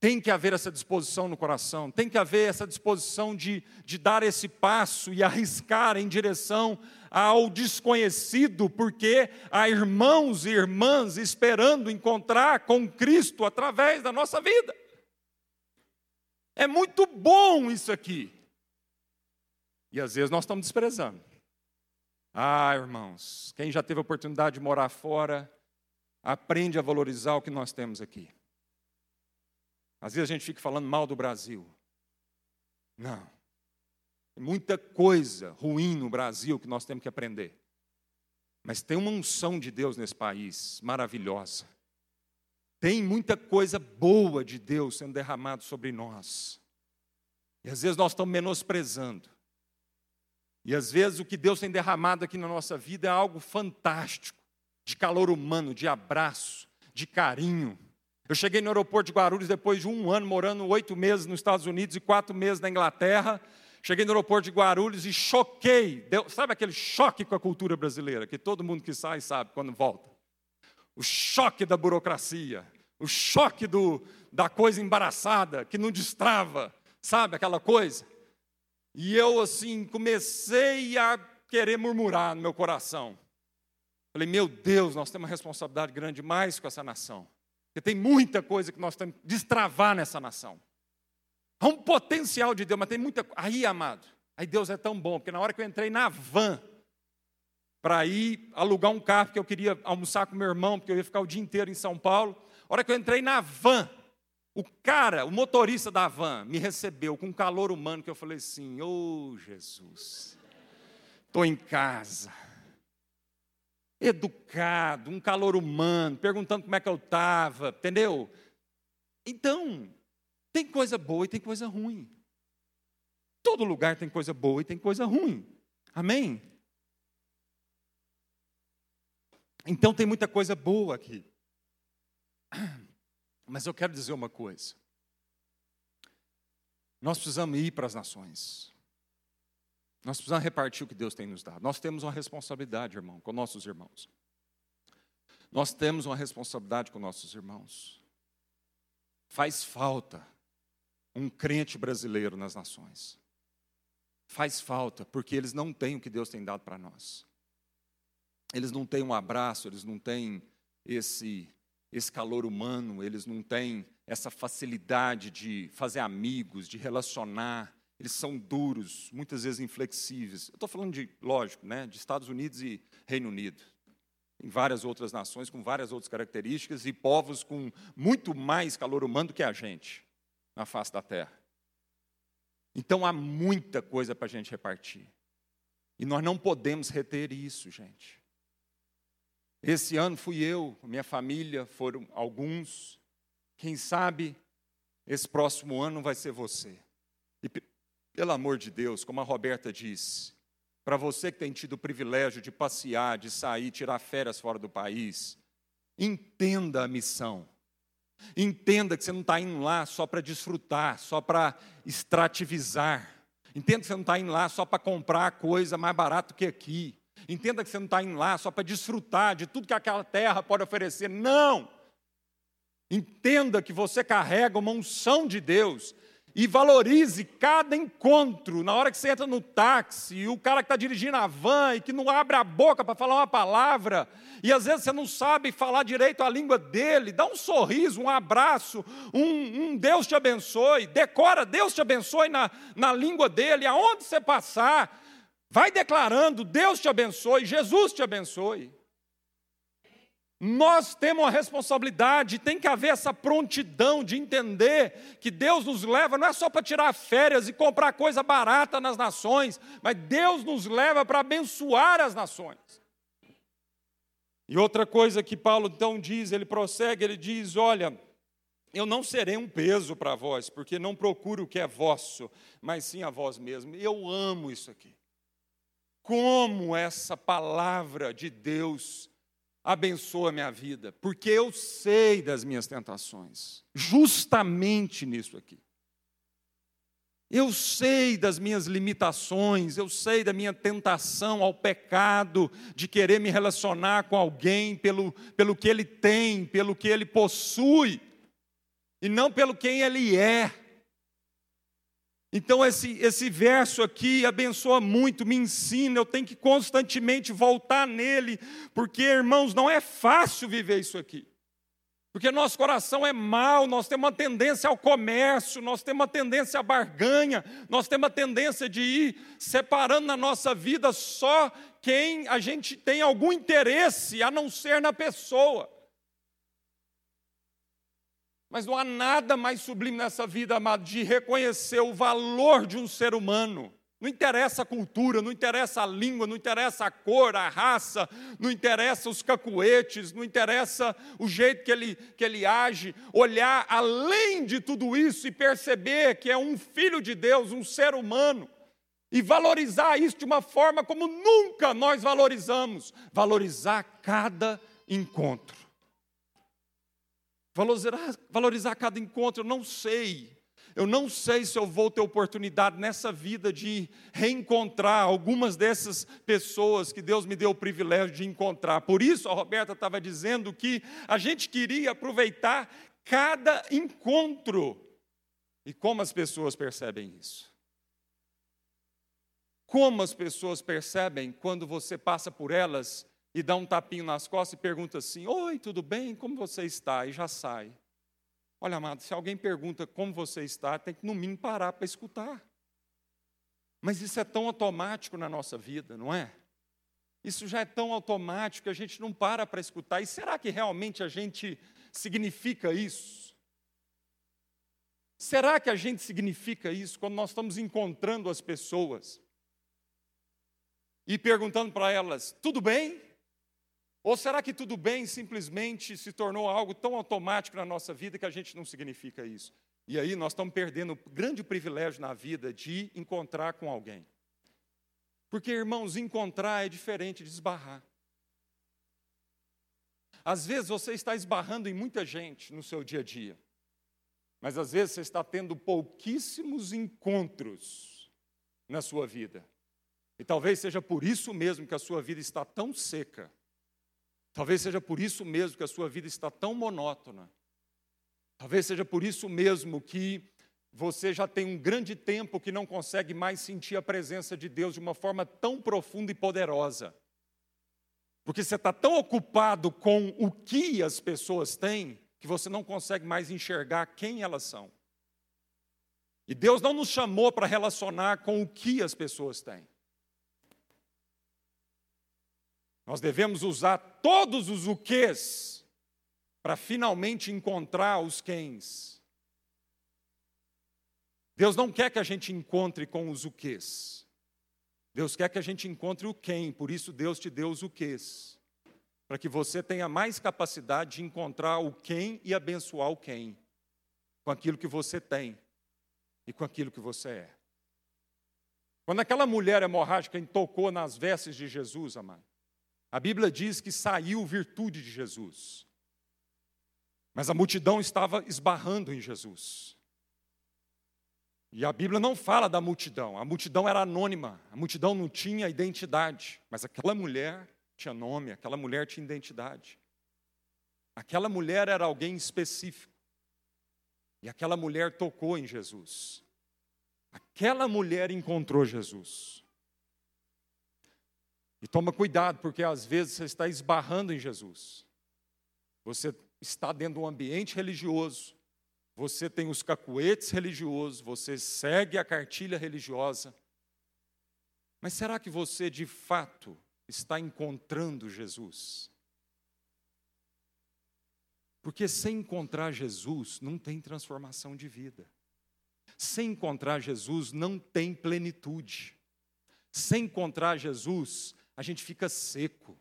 Tem que haver essa disposição no coração, tem que haver essa disposição de, de dar esse passo e arriscar em direção ao desconhecido, porque há irmãos e irmãs esperando encontrar com Cristo através da nossa vida. É muito bom isso aqui. E às vezes nós estamos desprezando. Ah, irmãos, quem já teve a oportunidade de morar fora, aprende a valorizar o que nós temos aqui. Às vezes a gente fica falando mal do Brasil. Não. Tem muita coisa ruim no Brasil que nós temos que aprender. Mas tem uma unção de Deus nesse país maravilhosa. Tem muita coisa boa de Deus sendo derramado sobre nós. E às vezes nós estamos menosprezando. E às vezes o que Deus tem derramado aqui na nossa vida é algo fantástico, de calor humano, de abraço, de carinho. Eu cheguei no aeroporto de Guarulhos depois de um ano morando oito meses nos Estados Unidos e quatro meses na Inglaterra. Cheguei no aeroporto de Guarulhos e choquei. Deu, sabe aquele choque com a cultura brasileira, que todo mundo que sai sabe quando volta? O choque da burocracia, o choque do, da coisa embaraçada, que não destrava, sabe aquela coisa? E eu, assim, comecei a querer murmurar no meu coração. Falei, meu Deus, nós temos uma responsabilidade grande demais com essa nação. Porque tem muita coisa que nós temos que destravar nessa nação. Há um potencial de Deus, mas tem muita Aí, amado, aí Deus é tão bom, porque na hora que eu entrei na van, para ir alugar um carro, porque eu queria almoçar com meu irmão, porque eu ia ficar o dia inteiro em São Paulo. A hora que eu entrei na van, o cara, o motorista da van, me recebeu com um calor humano que eu falei assim: Ô oh, Jesus, estou em casa educado, um calor humano, perguntando como é que eu estava, entendeu? Então, tem coisa boa e tem coisa ruim. Todo lugar tem coisa boa e tem coisa ruim. Amém? Então tem muita coisa boa aqui. Mas eu quero dizer uma coisa. Nós precisamos ir para as nações. Nós precisamos repartir o que Deus tem nos dado. Nós temos uma responsabilidade, irmão, com nossos irmãos. Nós temos uma responsabilidade com nossos irmãos. Faz falta um crente brasileiro nas nações. Faz falta, porque eles não têm o que Deus tem dado para nós. Eles não têm um abraço, eles não têm esse, esse calor humano, eles não têm essa facilidade de fazer amigos, de relacionar eles são duros, muitas vezes inflexíveis. Eu estou falando de, lógico, né, de Estados Unidos e Reino Unido. Em várias outras nações com várias outras características e povos com muito mais calor humano do que a gente na face da terra. Então há muita coisa para a gente repartir. E nós não podemos reter isso, gente. Esse ano fui eu, minha família, foram alguns. Quem sabe esse próximo ano vai ser você. E pelo amor de Deus, como a Roberta disse, para você que tem tido o privilégio de passear, de sair, tirar férias fora do país, entenda a missão. Entenda que você não está indo lá só para desfrutar, só para extrativizar. Entenda que você não está indo lá só para comprar coisa mais barato que aqui. Entenda que você não está indo lá só para desfrutar de tudo que aquela terra pode oferecer. Não! Entenda que você carrega uma unção de Deus e valorize cada encontro. Na hora que você entra no táxi, e o cara que está dirigindo a van e que não abre a boca para falar uma palavra, e às vezes você não sabe falar direito a língua dele, dá um sorriso, um abraço, um, um Deus te abençoe, decora Deus te abençoe na, na língua dele, aonde você passar, vai declarando: Deus te abençoe, Jesus te abençoe. Nós temos uma responsabilidade, tem que haver essa prontidão de entender que Deus nos leva não é só para tirar férias e comprar coisa barata nas nações, mas Deus nos leva para abençoar as nações. E outra coisa que Paulo então diz, ele prossegue, ele diz: Olha, eu não serei um peso para vós, porque não procuro o que é vosso, mas sim a vós mesmo. Eu amo isso aqui. Como essa palavra de Deus abençoa minha vida, porque eu sei das minhas tentações, justamente nisso aqui. Eu sei das minhas limitações, eu sei da minha tentação ao pecado, de querer me relacionar com alguém pelo, pelo que ele tem, pelo que ele possui, e não pelo quem ele é. Então, esse, esse verso aqui abençoa muito, me ensina, eu tenho que constantemente voltar nele, porque, irmãos, não é fácil viver isso aqui. Porque nosso coração é mau, nós temos uma tendência ao comércio, nós temos uma tendência à barganha, nós temos uma tendência de ir separando na nossa vida só quem a gente tem algum interesse, a não ser na pessoa. Mas não há nada mais sublime nessa vida, amado, de reconhecer o valor de um ser humano. Não interessa a cultura, não interessa a língua, não interessa a cor, a raça, não interessa os cacuetes, não interessa o jeito que ele, que ele age. Olhar além de tudo isso e perceber que é um filho de Deus, um ser humano. E valorizar isso de uma forma como nunca nós valorizamos valorizar cada encontro. Valorizar, valorizar cada encontro, eu não sei. Eu não sei se eu vou ter oportunidade nessa vida de reencontrar algumas dessas pessoas que Deus me deu o privilégio de encontrar. Por isso, a Roberta estava dizendo que a gente queria aproveitar cada encontro. E como as pessoas percebem isso? Como as pessoas percebem quando você passa por elas e dá um tapinho nas costas e pergunta assim: Oi, tudo bem? Como você está? E já sai. Olha, amado, se alguém pergunta como você está, tem que no mínimo parar para escutar. Mas isso é tão automático na nossa vida, não é? Isso já é tão automático que a gente não para para escutar. E será que realmente a gente significa isso? Será que a gente significa isso quando nós estamos encontrando as pessoas e perguntando para elas: tudo bem? Ou será que tudo bem simplesmente se tornou algo tão automático na nossa vida que a gente não significa isso? E aí nós estamos perdendo o grande privilégio na vida de encontrar com alguém. Porque, irmãos, encontrar é diferente de esbarrar. Às vezes você está esbarrando em muita gente no seu dia a dia, mas às vezes você está tendo pouquíssimos encontros na sua vida. E talvez seja por isso mesmo que a sua vida está tão seca Talvez seja por isso mesmo que a sua vida está tão monótona. Talvez seja por isso mesmo que você já tem um grande tempo que não consegue mais sentir a presença de Deus de uma forma tão profunda e poderosa. Porque você está tão ocupado com o que as pessoas têm, que você não consegue mais enxergar quem elas são. E Deus não nos chamou para relacionar com o que as pessoas têm. Nós devemos usar todos os o quês para finalmente encontrar os quens. Deus não quer que a gente encontre com os o quês. Deus quer que a gente encontre o quem, por isso Deus te deu os o quês. Para que você tenha mais capacidade de encontrar o quem e abençoar o quem, com aquilo que você tem e com aquilo que você é. Quando aquela mulher hemorrágica tocou nas vestes de Jesus, amado, a Bíblia diz que saiu virtude de Jesus. Mas a multidão estava esbarrando em Jesus. E a Bíblia não fala da multidão, a multidão era anônima, a multidão não tinha identidade, mas aquela mulher tinha nome, aquela mulher tinha identidade. Aquela mulher era alguém específico. E aquela mulher tocou em Jesus. Aquela mulher encontrou Jesus. E toma cuidado, porque às vezes você está esbarrando em Jesus. Você está dentro de um ambiente religioso, você tem os cacuetes religiosos, você segue a cartilha religiosa. Mas será que você de fato está encontrando Jesus? Porque sem encontrar Jesus não tem transformação de vida. Sem encontrar Jesus não tem plenitude. Sem encontrar Jesus, a gente fica seco.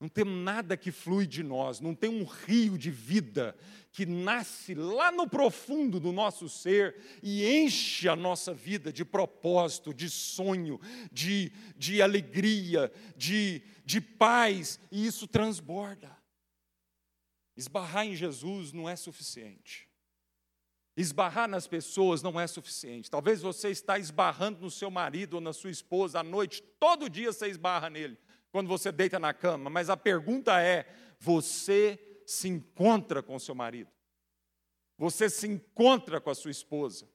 Não tem nada que flui de nós, não tem um rio de vida que nasce lá no profundo do nosso ser e enche a nossa vida de propósito, de sonho, de, de alegria, de, de paz, e isso transborda. Esbarrar em Jesus não é suficiente. Esbarrar nas pessoas não é suficiente. Talvez você está esbarrando no seu marido ou na sua esposa à noite, todo dia você esbarra nele quando você deita na cama, mas a pergunta é: você se encontra com seu marido? Você se encontra com a sua esposa?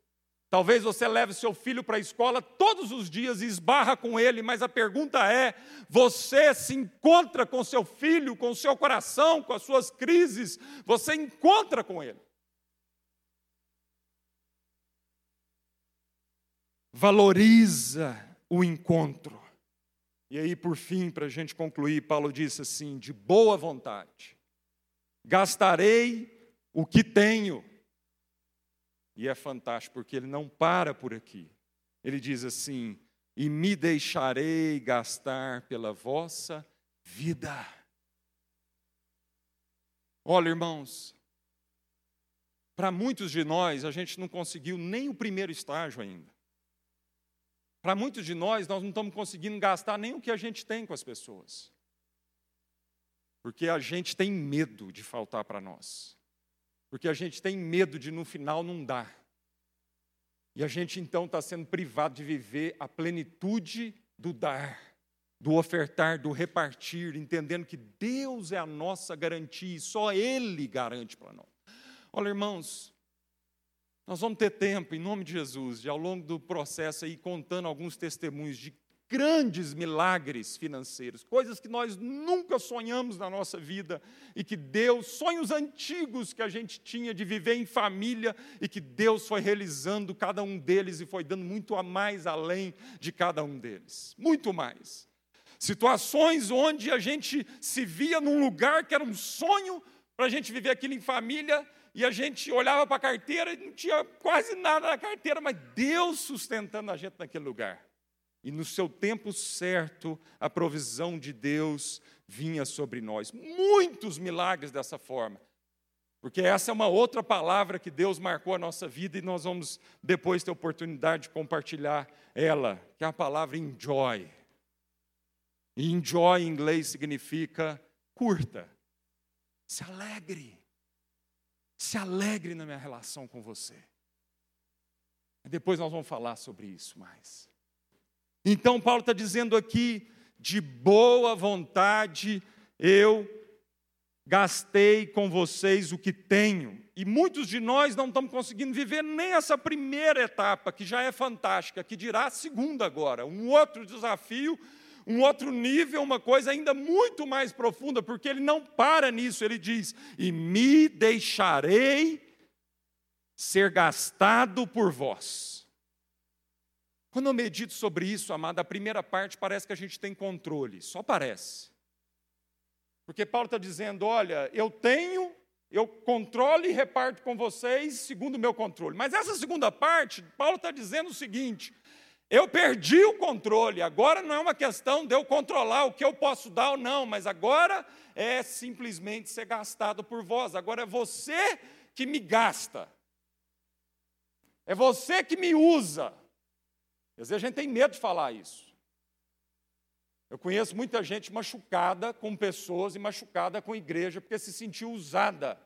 Talvez você leve seu filho para a escola todos os dias e esbarra com ele, mas a pergunta é: você se encontra com seu filho, com seu coração, com as suas crises? Você encontra com ele? Valoriza o encontro. E aí, por fim, para a gente concluir, Paulo disse assim: de boa vontade, gastarei o que tenho. E é fantástico, porque ele não para por aqui. Ele diz assim: e me deixarei gastar pela vossa vida. Olha, irmãos, para muitos de nós, a gente não conseguiu nem o primeiro estágio ainda. Para muitos de nós, nós não estamos conseguindo gastar nem o que a gente tem com as pessoas. Porque a gente tem medo de faltar para nós. Porque a gente tem medo de no final não dar. E a gente então está sendo privado de viver a plenitude do dar, do ofertar, do repartir, entendendo que Deus é a nossa garantia e só Ele garante para nós. Olha, irmãos, nós vamos ter tempo, em nome de Jesus, de ao longo do processo aí contando alguns testemunhos de grandes milagres financeiros, coisas que nós nunca sonhamos na nossa vida e que Deus, sonhos antigos que a gente tinha de viver em família e que Deus foi realizando cada um deles e foi dando muito a mais além de cada um deles, muito mais. Situações onde a gente se via num lugar que era um sonho para a gente viver aquilo em família e a gente olhava para a carteira e não tinha quase nada na carteira, mas Deus sustentando a gente naquele lugar. E no seu tempo certo, a provisão de Deus vinha sobre nós. Muitos milagres dessa forma. Porque essa é uma outra palavra que Deus marcou a nossa vida e nós vamos depois ter oportunidade de compartilhar ela, que é a palavra enjoy. E enjoy em inglês significa curta. Se alegre. Se alegre na minha relação com você. Depois nós vamos falar sobre isso mais. Então, Paulo está dizendo aqui, de boa vontade, eu gastei com vocês o que tenho. E muitos de nós não estamos conseguindo viver nem essa primeira etapa, que já é fantástica, que dirá a segunda agora, um outro desafio um outro nível, uma coisa ainda muito mais profunda, porque ele não para nisso, ele diz: E me deixarei ser gastado por vós. Quando eu medito sobre isso, amado, a primeira parte parece que a gente tem controle, só parece. Porque Paulo está dizendo: olha, eu tenho, eu controlo e reparto com vocês segundo o meu controle. Mas essa segunda parte, Paulo está dizendo o seguinte: eu perdi o controle. Agora não é uma questão de eu controlar o que eu posso dar ou não, mas agora é simplesmente ser gastado por vós. Agora é você que me gasta. É você que me usa. Às vezes a gente tem medo de falar isso. Eu conheço muita gente machucada com pessoas e machucada com igreja porque se sentiu usada.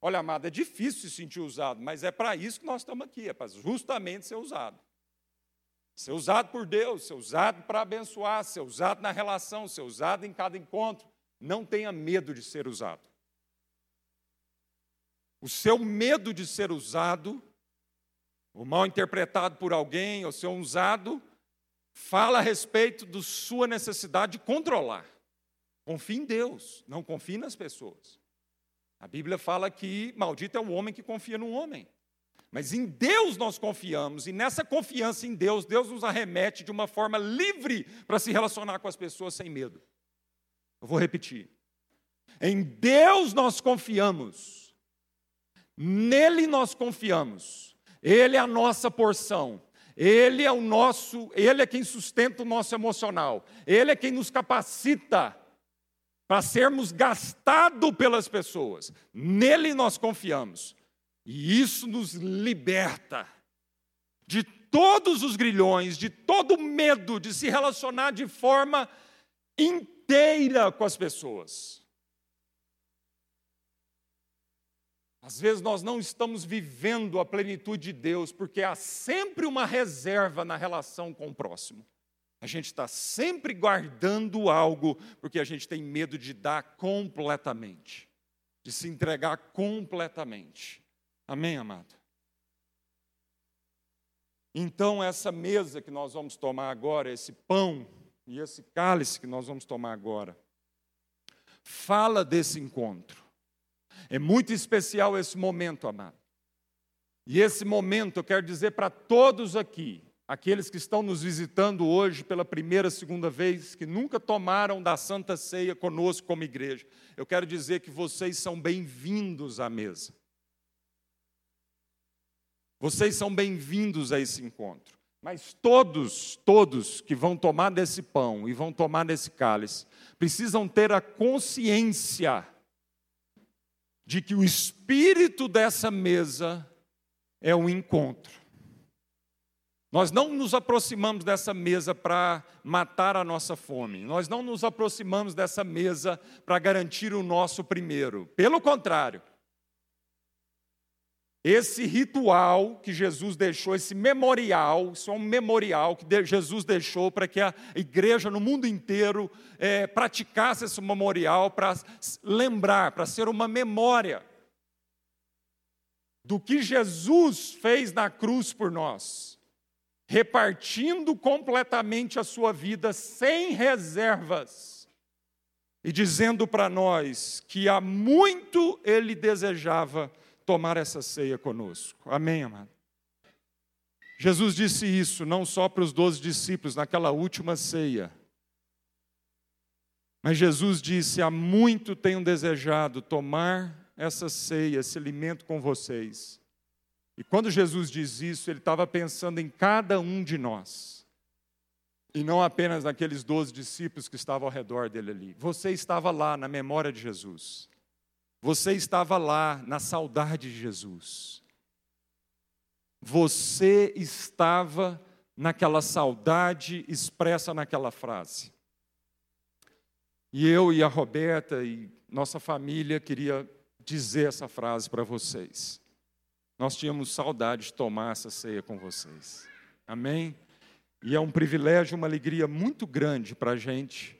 Olha, amada, é difícil se sentir usado, mas é para isso que nós estamos aqui, é para justamente ser usado. Ser usado por Deus, ser usado para abençoar, ser usado na relação, ser usado em cada encontro. Não tenha medo de ser usado. O seu medo de ser usado, ou mal interpretado por alguém, ou ser usado, fala a respeito da sua necessidade de controlar. Confie em Deus, não confie nas pessoas. A Bíblia fala que maldito é o homem que confia no homem. Mas em Deus nós confiamos, e nessa confiança em Deus, Deus nos arremete de uma forma livre para se relacionar com as pessoas sem medo. Eu vou repetir. Em Deus nós confiamos. Nele nós confiamos. Ele é a nossa porção. Ele é o nosso, ele é quem sustenta o nosso emocional. Ele é quem nos capacita para sermos gastados pelas pessoas. Nele nós confiamos. E isso nos liberta de todos os grilhões, de todo o medo de se relacionar de forma inteira com as pessoas. Às vezes nós não estamos vivendo a plenitude de Deus, porque há sempre uma reserva na relação com o próximo. A gente está sempre guardando algo, porque a gente tem medo de dar completamente, de se entregar completamente. Amém, amado? Então, essa mesa que nós vamos tomar agora, esse pão e esse cálice que nós vamos tomar agora, fala desse encontro. É muito especial esse momento, amado. E esse momento eu quero dizer para todos aqui, aqueles que estão nos visitando hoje pela primeira, segunda vez, que nunca tomaram da Santa Ceia conosco como igreja, eu quero dizer que vocês são bem-vindos à mesa. Vocês são bem-vindos a esse encontro. Mas todos, todos que vão tomar desse pão e vão tomar desse cálice, precisam ter a consciência de que o espírito dessa mesa é um encontro. Nós não nos aproximamos dessa mesa para matar a nossa fome, nós não nos aproximamos dessa mesa para garantir o nosso primeiro. Pelo contrário, esse ritual que Jesus deixou, esse memorial, isso é um memorial que Jesus deixou para que a igreja no mundo inteiro é, praticasse esse memorial para lembrar, para ser uma memória do que Jesus fez na cruz por nós, repartindo completamente a sua vida sem reservas e dizendo para nós que há muito ele desejava tomar essa ceia conosco. Amém, amado? Jesus disse isso não só para os doze discípulos naquela última ceia, mas Jesus disse: Há muito tenho desejado tomar essa ceia, esse alimento com vocês. E quando Jesus diz isso, ele estava pensando em cada um de nós. E não apenas naqueles doze discípulos que estavam ao redor dele ali. Você estava lá na memória de Jesus. Você estava lá na saudade de Jesus. Você estava naquela saudade expressa naquela frase. E eu e a Roberta e nossa família queria dizer essa frase para vocês. Nós tínhamos saudade de tomar essa ceia com vocês. Amém? E é um privilégio, uma alegria muito grande para a gente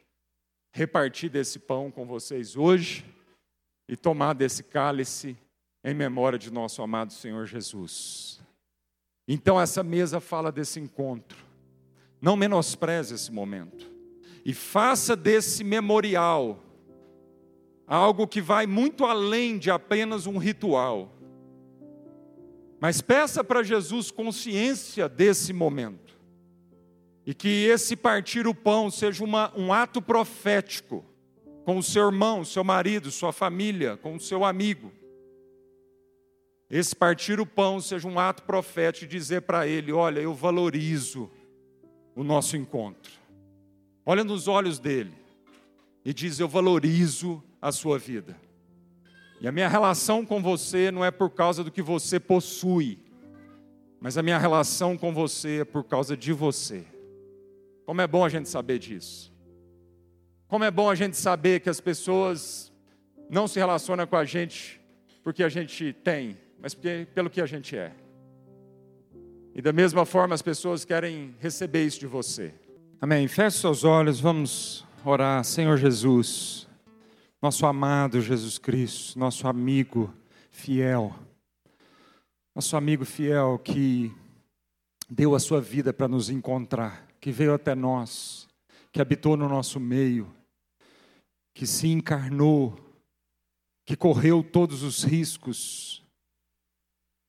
repartir desse pão com vocês hoje e tomar desse cálice em memória de nosso amado Senhor Jesus. Então, essa mesa fala desse encontro. Não menospreze esse momento. E faça desse memorial algo que vai muito além de apenas um ritual. Mas peça para Jesus consciência desse momento. E que esse partir o pão seja uma, um ato profético com o seu irmão, seu marido, sua família, com o seu amigo. Esse partir o pão seja um ato profético de dizer para ele: Olha, eu valorizo o nosso encontro. Olha nos olhos dele e diz: Eu valorizo a sua vida. E a minha relação com você não é por causa do que você possui, mas a minha relação com você é por causa de você. Como é bom a gente saber disso. Como é bom a gente saber que as pessoas não se relacionam com a gente porque a gente tem, mas porque, pelo que a gente é. E da mesma forma as pessoas querem receber isso de você. Amém. Feche seus olhos, vamos orar. Senhor Jesus, nosso amado Jesus Cristo, nosso amigo fiel, nosso amigo fiel que deu a sua vida para nos encontrar, que veio até nós, que habitou no nosso meio, que se encarnou, que correu todos os riscos,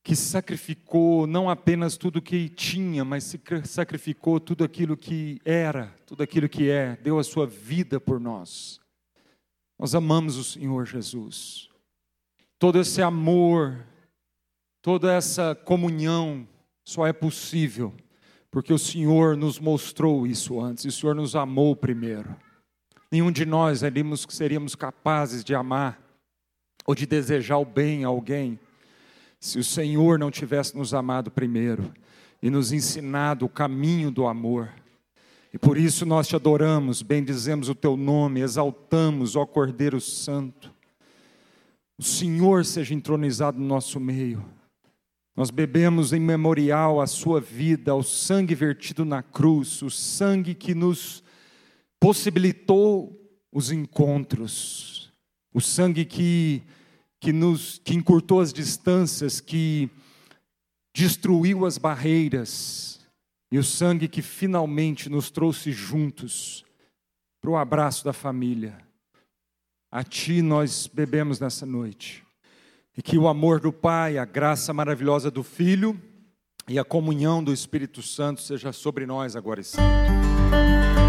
que sacrificou não apenas tudo que tinha, mas sacrificou tudo aquilo que era, tudo aquilo que é, deu a sua vida por nós. Nós amamos o Senhor Jesus. Todo esse amor, toda essa comunhão só é possível porque o Senhor nos mostrou isso antes, o Senhor nos amou primeiro. Nenhum de nós seríamos, seríamos capazes de amar ou de desejar o bem a alguém se o Senhor não tivesse nos amado primeiro e nos ensinado o caminho do amor. E por isso nós te adoramos, bendizemos o teu nome, exaltamos, ó Cordeiro Santo. O Senhor seja entronizado no nosso meio. Nós bebemos em memorial a sua vida, o sangue vertido na cruz, o sangue que nos possibilitou os encontros, o sangue que, que nos que encurtou as distâncias, que destruiu as barreiras, e o sangue que finalmente nos trouxe juntos para o abraço da família. A Ti nós bebemos nessa noite. E que o amor do Pai, a graça maravilhosa do Filho e a comunhão do Espírito Santo seja sobre nós agora e sempre.